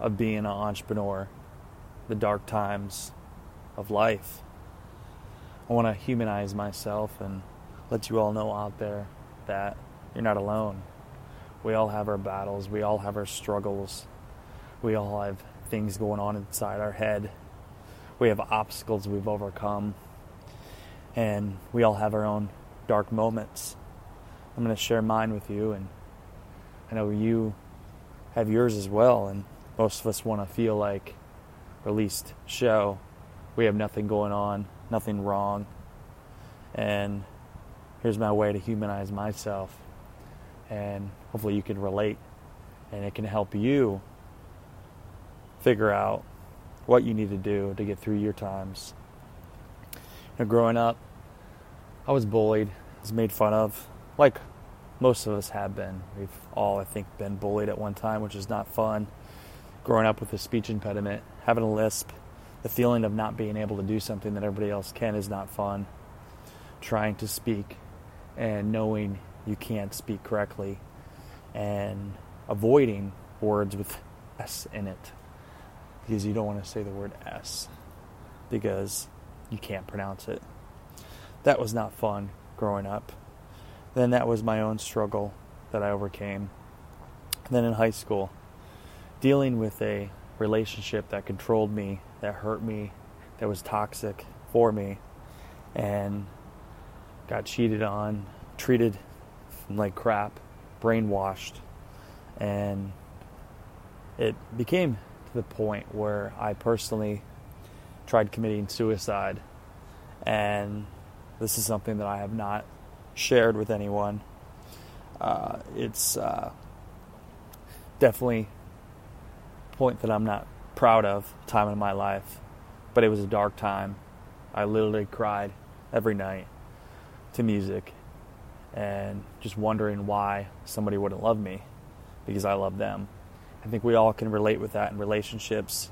of being an entrepreneur, the dark times of life. I want to humanize myself and let you all know out there that you're not alone. We all have our battles, we all have our struggles, we all have things going on inside our head. We have obstacles we've overcome, and we all have our own dark moments. I'm going to share mine with you, and I know you have yours as well. And most of us want to feel like, or at least show, we have nothing going on, nothing wrong. And here's my way to humanize myself. And hopefully you can relate and it can help you figure out what you need to do to get through your times. You know, growing up, I was bullied, I was made fun of, like most of us have been. We've all, I think, been bullied at one time, which is not fun growing up with a speech impediment, having a lisp, the feeling of not being able to do something that everybody else can is not fun. Trying to speak and knowing you can't speak correctly and avoiding words with S in it because you don't want to say the word S because you can't pronounce it. That was not fun growing up. Then that was my own struggle that I overcame. And then in high school, dealing with a relationship that controlled me, that hurt me, that was toxic for me, and got cheated on, treated like crap, brainwashed, and it became to the point where I personally tried committing suicide. And this is something that I have not shared with anyone. Uh, it's uh, definitely point that I'm not proud of time in my life, but it was a dark time. I literally cried every night to music and just wondering why somebody wouldn't love me because I love them. I think we all can relate with that in relationships.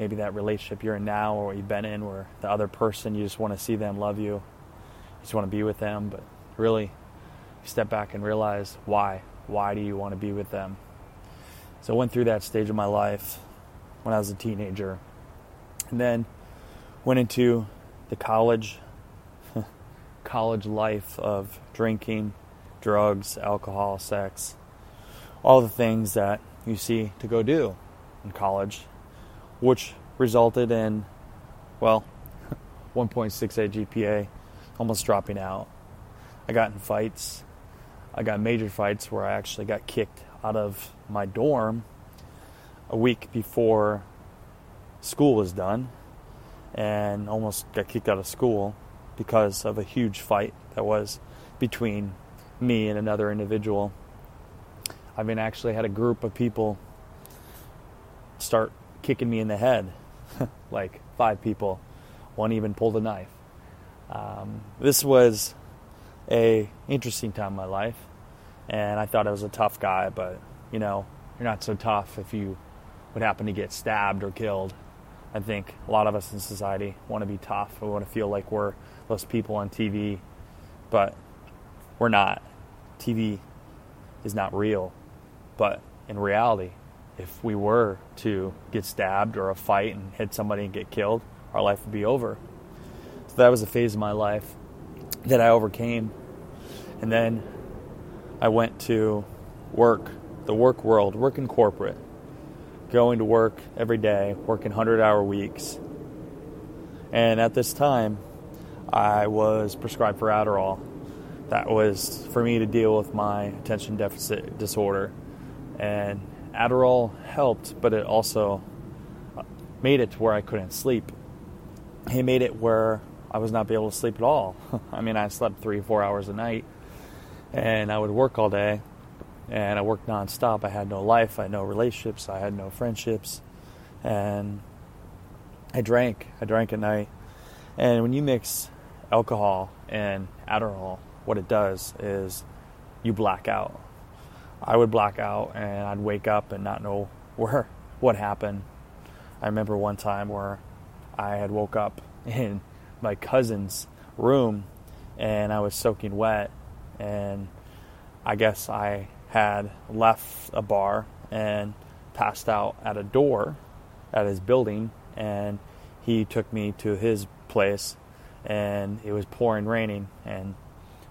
Maybe that relationship you're in now or you've been in where the other person you just want to see them love you. You just want to be with them, but really step back and realize why. Why do you want to be with them? So I went through that stage of my life when I was a teenager. And then went into the college college life of drinking, drugs, alcohol, sex, all the things that you see to go do in college, which resulted in well, 1.68 GPA, almost dropping out. I got in fights. I got major fights where I actually got kicked out of my dorm a week before school was done and almost got kicked out of school because of a huge fight that was between me and another individual. I mean, actually had a group of people start kicking me in the head, like five people. One even pulled a knife. Um, this was a interesting time in my life and I thought I was a tough guy, but you know, you're not so tough if you would happen to get stabbed or killed. I think a lot of us in society want to be tough. We want to feel like we're those people on TV, but we're not. TV is not real. But in reality, if we were to get stabbed or a fight and hit somebody and get killed, our life would be over. So that was a phase of my life that I overcame. And then I went to work, the work world, work in corporate, going to work every day, working 100 hour weeks. And at this time, I was prescribed for Adderall. That was for me to deal with my attention deficit disorder. And Adderall helped, but it also uh, made it to where I couldn't sleep. It made it where I was not able to sleep at all. I mean, I slept three, four hours a night and I would work all day and I worked nonstop. I had no life, I had no relationships, I had no friendships. and I drank. I drank at night. And when you mix alcohol and Adderall, what it does is you black out. I would black out and I'd wake up and not know where what happened. I remember one time where I had woke up in my cousin's room and I was soaking wet and I guess I had left a bar and passed out at a door at his building and he took me to his place and it was pouring raining and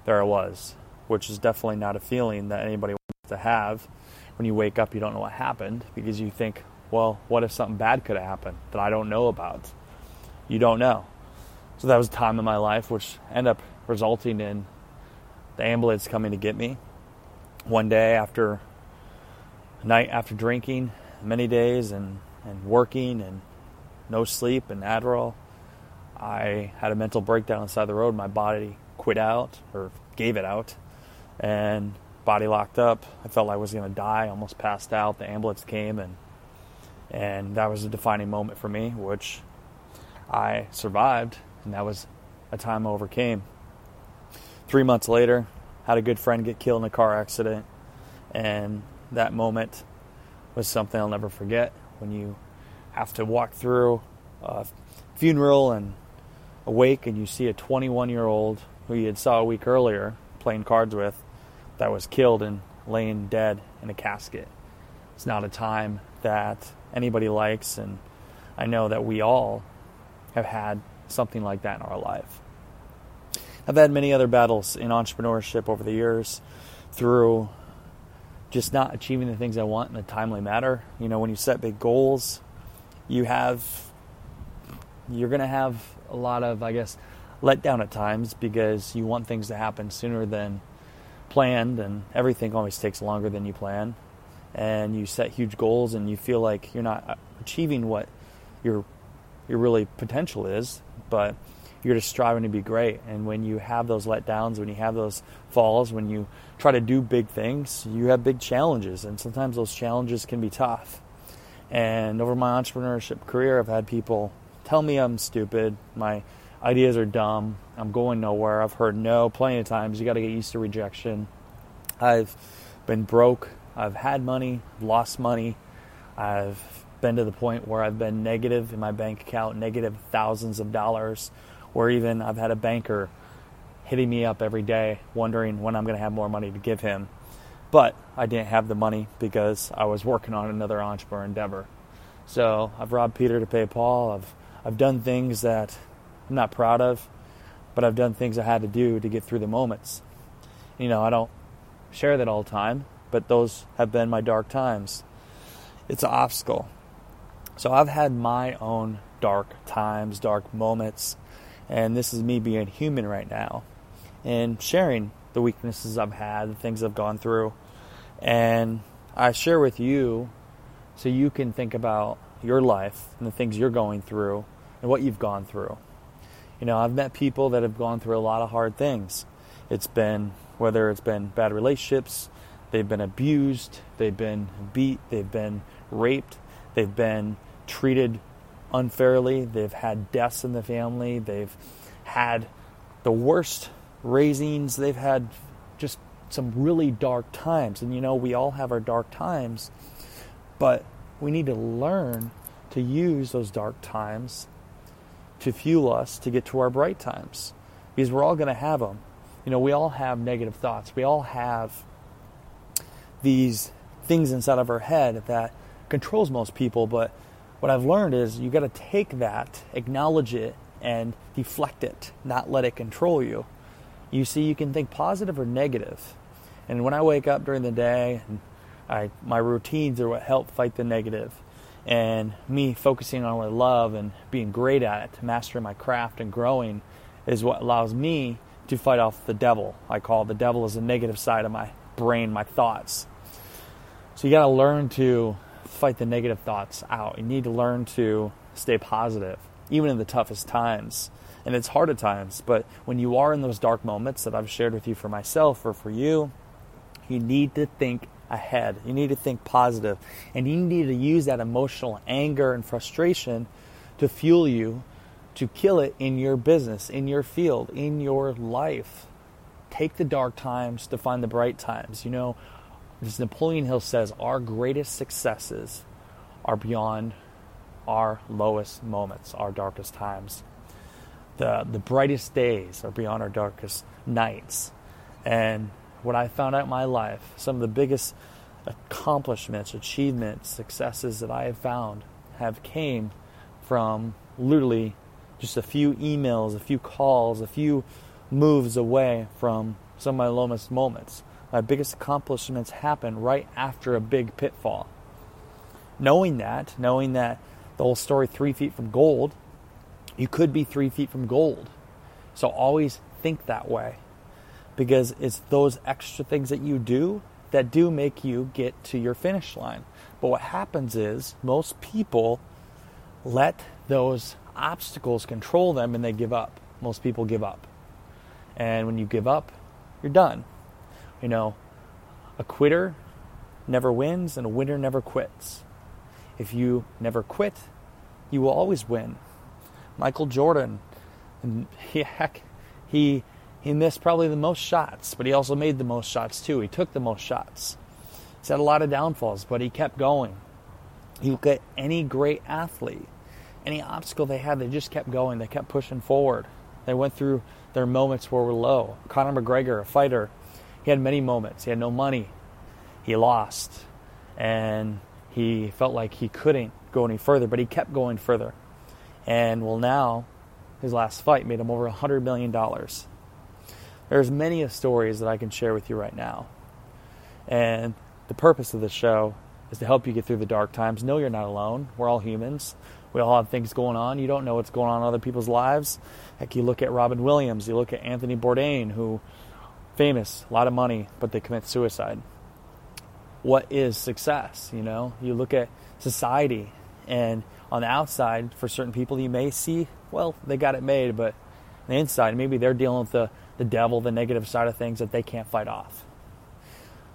there I was which is definitely not a feeling that anybody wants to have. When you wake up you don't know what happened because you think well what if something bad could have happened that I don't know about? You don't know. So that was a time in my life which ended up resulting in the ambulance coming to get me one day after night after drinking many days and, and working and no sleep and Adderall, I had a mental breakdown inside the road. My body quit out or gave it out and body locked up. I felt like I was going to die, almost passed out. The ambulance came and and that was a defining moment for me, which I survived, and that was a time I overcame. Three months later, had a good friend get killed in a car accident, and that moment was something I'll never forget. When you have to walk through a funeral and awake, and you see a 21 year old who you had saw a week earlier playing cards with that was killed and laying dead in a casket. It's not a time that anybody likes, and I know that we all have had something like that in our life. I've had many other battles in entrepreneurship over the years through just not achieving the things I want in a timely manner. You know, when you set big goals, you have you're going to have a lot of, I guess, let down at times because you want things to happen sooner than planned and everything always takes longer than you plan. And you set huge goals and you feel like you're not achieving what your your really potential is, but you're just striving to be great. And when you have those letdowns, when you have those falls, when you try to do big things, you have big challenges. And sometimes those challenges can be tough. And over my entrepreneurship career, I've had people tell me I'm stupid, my ideas are dumb, I'm going nowhere. I've heard no plenty of times. You got to get used to rejection. I've been broke. I've had money, lost money. I've been to the point where I've been negative in my bank account, negative thousands of dollars or even I've had a banker hitting me up every day wondering when I'm going to have more money to give him. But I didn't have the money because I was working on another entrepreneur endeavor. So I've robbed Peter to pay Paul. I've I've done things that I'm not proud of, but I've done things I had to do to get through the moments. You know, I don't share that all the time, but those have been my dark times. It's an obstacle. So I've had my own dark times, dark moments, and this is me being human right now and sharing the weaknesses I've had, the things I've gone through. And I share with you so you can think about your life and the things you're going through and what you've gone through. You know, I've met people that have gone through a lot of hard things. It's been whether it's been bad relationships, they've been abused, they've been beat, they've been raped, they've been treated unfairly. They've had deaths in the family. They've had the worst raisings. They've had just some really dark times. And you know, we all have our dark times, but we need to learn to use those dark times to fuel us to get to our bright times because we're all going to have them. You know, we all have negative thoughts. We all have these things inside of our head that controls most people, but what I've learned is you got to take that, acknowledge it, and deflect it, not let it control you. You see, you can think positive or negative. And when I wake up during the day, I, my routines are what help fight the negative. And me focusing on what I love and being great at it, mastering my craft and growing, is what allows me to fight off the devil. I call the devil as the negative side of my brain, my thoughts. So you got to learn to fight the negative thoughts out. You need to learn to stay positive, even in the toughest times. And it's hard at times, but when you are in those dark moments that I've shared with you for myself or for you, you need to think ahead. You need to think positive, and you need to use that emotional anger and frustration to fuel you to kill it in your business, in your field, in your life. Take the dark times to find the bright times. You know, as Napoleon Hill says, our greatest successes are beyond our lowest moments, our darkest times. The, the brightest days are beyond our darkest nights. And what I found out in my life, some of the biggest accomplishments, achievements, successes that I have found have came from literally just a few emails, a few calls, a few moves away from some of my lowest moments. My biggest accomplishments happen right after a big pitfall. Knowing that, knowing that the whole story, three feet from gold, you could be three feet from gold. So always think that way because it's those extra things that you do that do make you get to your finish line. But what happens is most people let those obstacles control them and they give up. Most people give up. And when you give up, you're done. You know, a quitter never wins and a winner never quits. If you never quit, you will always win. Michael Jordan, he, heck, he he missed probably the most shots, but he also made the most shots too. He took the most shots. He's had a lot of downfalls, but he kept going. You look at any great athlete, any obstacle they had, they just kept going. They kept pushing forward. They went through their moments where were low. Conor McGregor, a fighter, he had many moments. He had no money. He lost. And he felt like he couldn't go any further, but he kept going further. And well, now his last fight made him over $100 million. There's many stories that I can share with you right now. And the purpose of the show is to help you get through the dark times. Know you're not alone. We're all humans. We all have things going on. You don't know what's going on in other people's lives. Heck, you look at Robin Williams, you look at Anthony Bourdain, who famous, a lot of money, but they commit suicide. What is success? You know, you look at society, and on the outside, for certain people, you may see, well, they got it made, but on the inside, maybe they're dealing with the, the devil, the negative side of things that they can't fight off.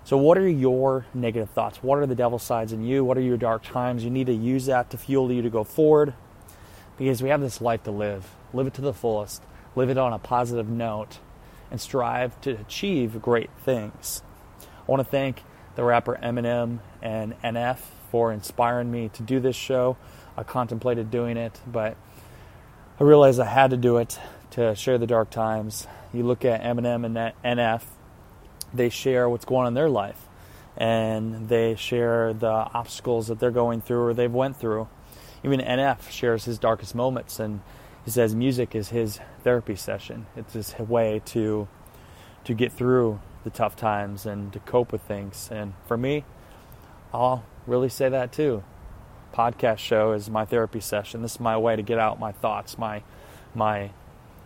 So, what are your negative thoughts? What are the devil sides in you? What are your dark times? You need to use that to fuel you to go forward because we have this life to live. Live it to the fullest, live it on a positive note, and strive to achieve great things. I want to thank the rapper Eminem and NF for inspiring me to do this show. I contemplated doing it, but I realized I had to do it to share the dark times. You look at Eminem and NF, they share what's going on in their life and they share the obstacles that they're going through or they've went through. Even NF shares his darkest moments and he says music is his therapy session. It's his way to to get through the tough times and to cope with things. And for me, I'll really say that too. Podcast show is my therapy session. This is my way to get out my thoughts, my my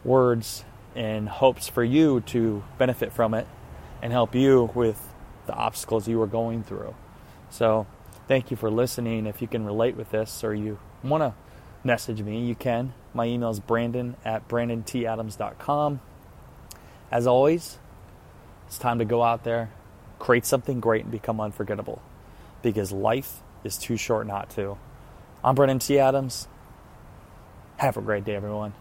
words in hopes for you to benefit from it and help you with the obstacles you are going through. So, thank you for listening. If you can relate with this or you want to message me, you can. My email is brandon at brandontadams.com. As always, it's time to go out there, create something great, and become unforgettable because life is too short not to. I'm Brandon T. Adams. Have a great day, everyone.